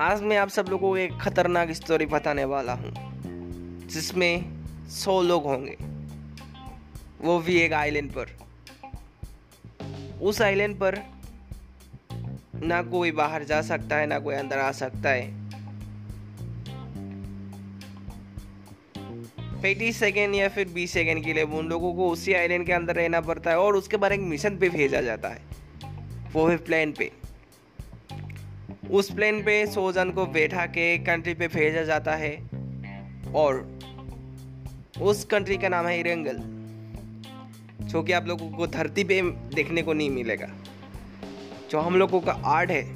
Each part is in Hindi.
आज मैं आप सब लोगों को एक खतरनाक स्टोरी बताने वाला हूँ, जिसमें सौ लोग होंगे। वो भी एक आइलैंड पर। उस आइलैंड पर ना कोई बाहर जा सकता है, ना कोई अंदर आ सकता है। पैंतीस सेकेंड या फिर बीस सेकेंड के लिए उन लोगों को उसी आइलैंड के अंदर रहना पड़ता है और उसके बाद एक मिशन पे भेजा जाता है। वो है प्लेन पे। उस प्लेन पे सोजन को बैठा के कंट्री पे भेजा जाता है। और उस कंट्री का नाम है इरंगल, जो कि आप लोगों को धरती पे देखने को नहीं मिलेगा। जो हम लोगों का आर्ट है,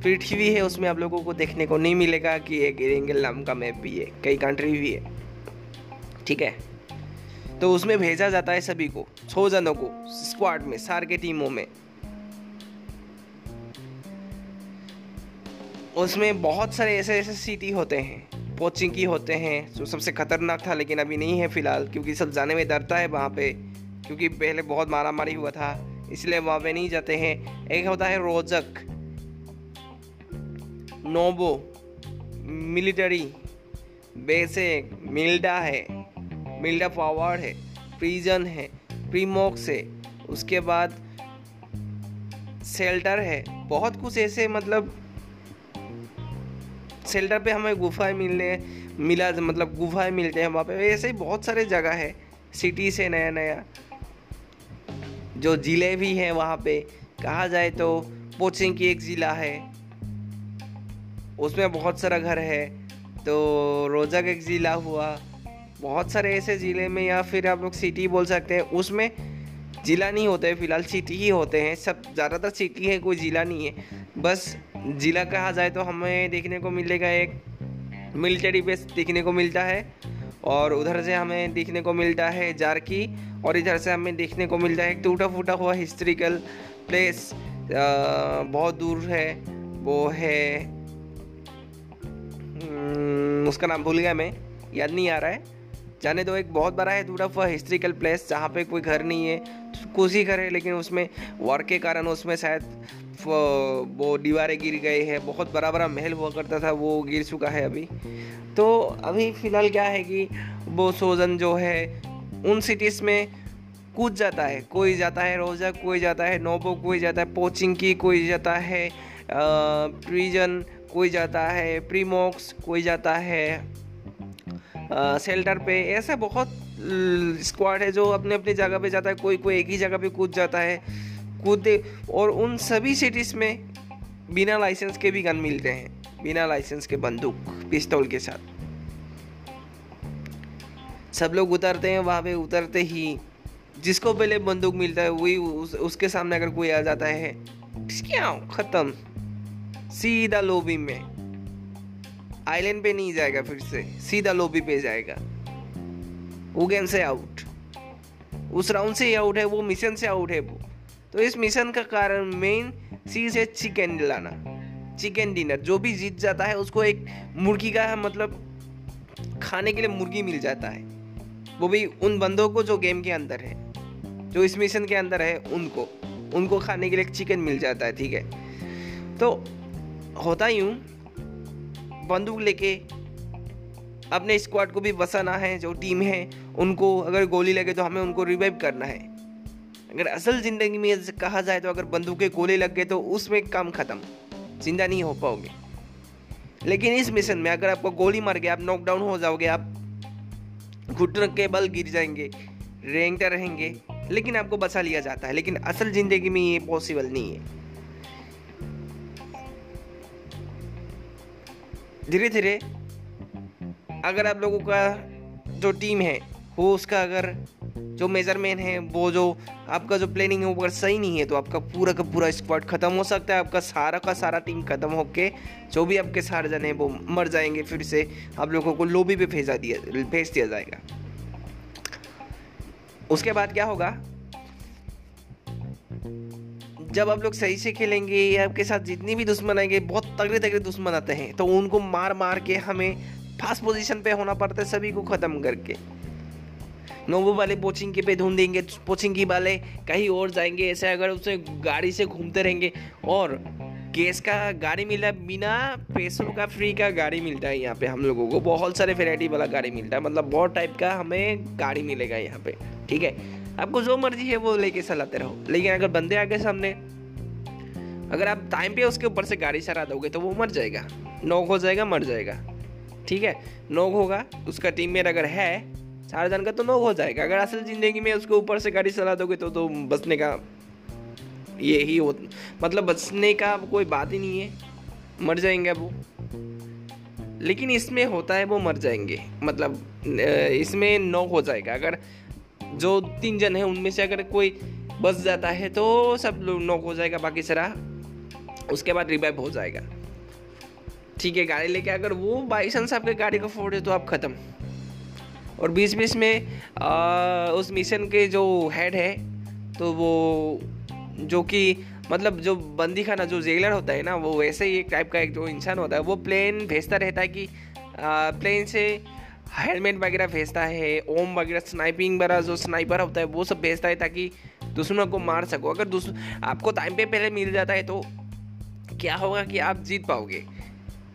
पृथ्वी है, उसमें आप लोगों को देखने को नहीं मिलेगा कि एक इरंगल नाम का मैप भी है, कई कंट्री भी है। ठीक है? तो उसमें भेजा जाता है सभी को छो जनों को स्क्वाड में, सार के टीमों में। उसमें बहुत सारे ऐसे ऐसे सिटी होते हैं। पोचिंग की होते हैं, जो सबसे खतरनाक था, लेकिन अभी नहीं है फ़िलहाल, क्योंकि सब जाने में डरता है वहाँ पे। क्योंकि पहले बहुत मारा मारी हुआ था, इसलिए वहाँ पे नहीं जाते हैं। एक होता है रोजक नोबो, मिलिटरी, बेसिक, मिल्डा है, मिल्डा फॉरवर्ड है, प्रीजन है, प्रीमोक्स है, उसके बाद, शेल्टर है, बहुत कुछ ऐसे मतलब शेल्टर पे हमें गुफाएँ मिलने, मिला मतलब गुफाएँ मिलते हैं वहाँ पे। ऐसे ही बहुत सारे जगह है सिटी से नया नया जो ज़िले भी हैं वहाँ पे, कहा जाए तो पोचिंग की एक ज़िला है। उसमें बहुत सारा घर है तो रोजक एक ज़िला हुआ। बहुत सारे ऐसे ज़िले में या फिर आप लोग सिटी बोल सकते हैं, उसमें ज़िला नहीं होते फ़िलहाल सिटी ही होते हैं। सब, ज़्यादातर सिटी है, कोई ज़िला नहीं है। बस ज़िला कहा जाए तो हमें देखने को मिलेगा एक मिलिट्री बेस देखने को मिलता है और उधर से हमें देखने को मिलता है जारकी और इधर से हमें देखने को मिलता है एक टूटा फूटा हुआ हिस्ट्रिकल प्लेस बहुत दूर है, वो है उसका नाम भूल गया मैं, याद नहीं आ रहा है। जाने दो, एक बहुत बड़ा है टूटा हुआ हिस्ट्रिकल प्लेस जहाँ पे कोई घर नहीं है, कुछ ही घर है, लेकिन उसमें वॉर के कारण उसमें शायद, वो दीवारें गिर गए हैं, बहुत बड़ा बड़ा महल हुआ करता था, वो गिर चुका है अभी। तो अभी फ़िलहाल क्या है कि वो सोजन जो है, उन सिटीज़ में कूद जाता है, कोई जाता है रोजा, कोई जाता है नोबो, कोई जाता है पोचिंग की कोई जाता है प्रिजन कोई जाता है प्रीमोक्स, कोई जाता है सेल्टर पे। ऐसे बहुत स्क्वाड है जो अपने अपनी जगह पे जाता है। कोई कोई एक ही जगह पे कूद जाता है। कूदते और उन सभी सिटीज़ में बिना लाइसेंस के भी गन मिलते हैं। बिना लाइसेंस के बंदूक पिस्तौल के साथ। सब लोग उतरते हैं वहाँ पे उतरते ही जिसको पहले बंदूक मिलता है वही उस, उसके सामने अगर कोई आ जाता है ख़त्म। सीधा लोबी में। आइलैंड पे नहीं जाएगा फिर से। सीधा लोबी पे जाएगा। वो गेम से आउट उस राउंड से ही आउट है, वो मिशन से आउट है वो। तो इस मिशन का कारण मेन चीज़ है चिकन दिलाना चिकन डिनर जो भी जीत जाता है, उसको एक मुर्गी का मतलब खाने के लिए मुर्गी मिल जाता है। वो भी उन बंदों को जो गेम के अंदर है। जो इस मिशन के अंदर है, उनको। उनको खाने के लिए चिकन मिल जाता है, ठीक है? तो होता यूँ बंदूक लेके अपने स्क्वाड को भी बसाना है, जो टीम है, उनको अगर गोली लगे तो हमें उनको रिवाइव करना है। अगर असल ज़िंदगी में कहा जाए तो अगर बंदूकें गोले लग गए तो उसमें काम ख़त्म। ज़िंदा नहीं हो पाओगे। लेकिन इस मिशन में अगर आपको गोली मार गया, आप नॉकडाउन हो जाओगे, आप घुटन के बल गिर जाएँगे, रेंगते रहेंगे, लेकिन आपको बचा लिया जाता है। लेकिन असल ज़िंदगी में ये पॉसिबल नहीं है। धीरे धीरे अगर आप लोगों का जो टीम है, वो उसका अगर जो मेज़रमेंट है, वो जो आपका जो प्लानिंग है, वो अगर सही नहीं है तो आपका पूरा का पूरा स्क्वाड खत्म हो सकता है। आपका सारा का सारा टीम खत्म होके जो भी आपके सारे जन हैं, वो मर जाएँगे, फिर से आप लोगों को लोबी पे भेजा दिया, भेज दिया जाएगा। उसके बाद क्या होगा? जब आप लोग सही से खेलेंगे या आपके साथ जितनी भी दुश्मन आएँगे, बहुत तगड़े तगड़े दुश्मन आते हैं तो उनको मार मार के हमें फास्ट पोजीशन पे होना पड़ता है, सभी को ख़त्म करके। नोवो वाले पोचिंग के पे ढूंढेंगे पोचिंग की वाले कहीं और जाएँगे, ऐसे अगर उसे गाड़ी से घूमते रहेंगे, और गैस का गाड़ी मिला, बिना पैसों का फ्री का गाड़ी मिलता है यहाँ पे हम लोगों को, बहुत सारे वेराइटी वाला गाड़ी मिलता है मतलब बहुत टाइप का हमें गाड़ी मिलेगा यहाँ पे, ठीक है? आपको जो मर्ज़ी है वो लेके चलाते रहो। लेकिन अगर बंदे आगे सामने, अगर आप टाइम पे उसके ऊपर से गाड़ी चला दोगे तो वो मर जाएगा। नोक हो जाएगा, मर जाएगा। ठीक है? नोक होगा, उसका टीममेट अगर है चार जन का तो नोक हो जाएगा। अगर असल ज़िंदगी में उसके ऊपर से गाड़ी चला दोगे तो तो बचने का ये ही हो मतलब बचने का कोई बात ही नहीं है। मर जाएँगे वो। लेकिन इसमें होता है, वो मर जाएँगे। मतलब इसमें नोक हो जाएगा। अगर जो तीन जन है उनमें से अगर कोई बच जाता है तो सब लोग नोक हो जाएगा बाकी सारा उसके बाद रिवाइव हो जाएगा। ठीक है गाड़ी लेके अगर वो बाई चांस आपके गाड़ी को फोड़े तो आप ख़त्म। और बीच बीच में आ, उस मिशन के जो हेड है तो वो जो कि मतलब जो बंदी खाना जो जेलर होता है ना वो वैसे ही एक टाइप का एक जो इंसान होता है वो प्लेन भेजता रहता है कि आ, प्लेन से हेलमेट वगैरह भेजता है, ओम वगैरह स्नाइपिंग वगैरह जो स्नाइपर होता है, वो सब भेजता है ताकि दुश्मनों को मार सको। अगर दुश् आपको टाइम पे पहले मिल जाता है तो क्या होगा कि आप जीत पाओगे?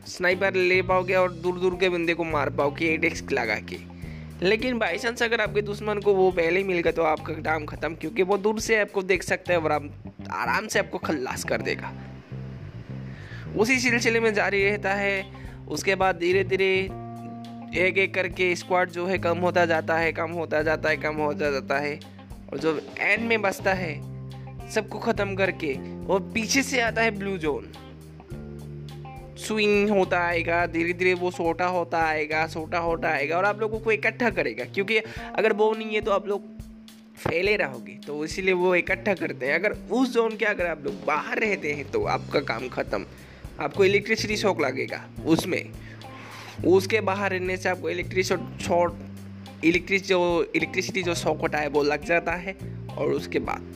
स्नाइपर ले पाओगे और दूर दूर के बंदे को मार पाओगे डेस्क लगा के। लेकिन बाई चांस अगर आपके दुश्मन को वो पहले मिल गया तो आपका काम खत्म, क्योंकि वो दूर से आपको देख सकता है और आप आराम से आपको खल्लास कर देगा। उसी सिलसिले में जारी रहता है। उसके बाद धीरे धीरे एक एक करके स्क्वाड जो है कम होता जाता है, कम होता जाता है, कम होता जाता है। और जो एंड में बसता है, सबको ख़त्म करके, वो पीछे से आता है ब्लू जोन स्विंग होता आएगा धीरे धीरे वो सोटा होता आएगा सोटा होता आएगा, और आप लोगों को इकट्ठा करेगा। क्योंकि अगर वो नहीं है तो आप लोग फैले रहोगे तो इसीलिए वो इकट्ठा करते हैं। अगर उस जोन के अगर आप लोग बाहर रहते हैं तो आपका काम ख़त्म। आपको इलेक्ट्रिसिटी शॉक लगेगा, उसमें। उसके बाहर रहने से आपको इलेक्ट्रिक शॉर्ट इलेक्ट्रिक जो इलेक्ट्रिसिटी जो शॉक होता है वो लग जाता है और उसके बाद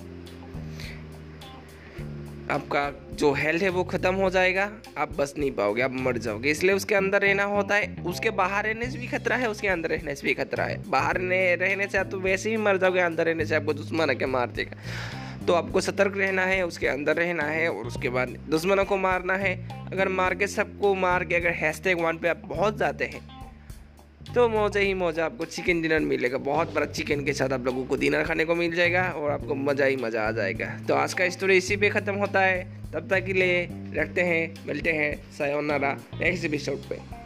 आपका जो हेल्थ है वो ख़त्म हो जाएगा। आप बच नहीं पाओगे, आप मर जाओगे। इसलिए उसके अंदर रहना होता है। उसके बाहर रहने से भी खतरा है, उसके अंदर रहने से भी खतरा है। बाहर रहने से आप तो वैसे ही मर जाओगे, अंदर रहने से आपको दुश्मन आके मार देगा। तो आपको सतर्क रहना है, उसके अंदर रहना है और उसके बाद दुश्मनों को मारना है। अगर मार के सबको मार के अगर हैशटैग वन पे आप पहुँच जाते हैं तो मौजा ही मौजा आपको चिकन डिनर मिलेगा। बहुत बड़ा चिकन के साथ आप लोगों को डिनर खाने को मिल जाएगा और आपको मज़ा ही मज़ा आ जाएगा। तो आज का स्टोरी इसी पे ख़त्म होता है। तब तक के लिए रखते हैं, मिलते हैं। सयोनारा नेक्स्ट एपिसोड पे।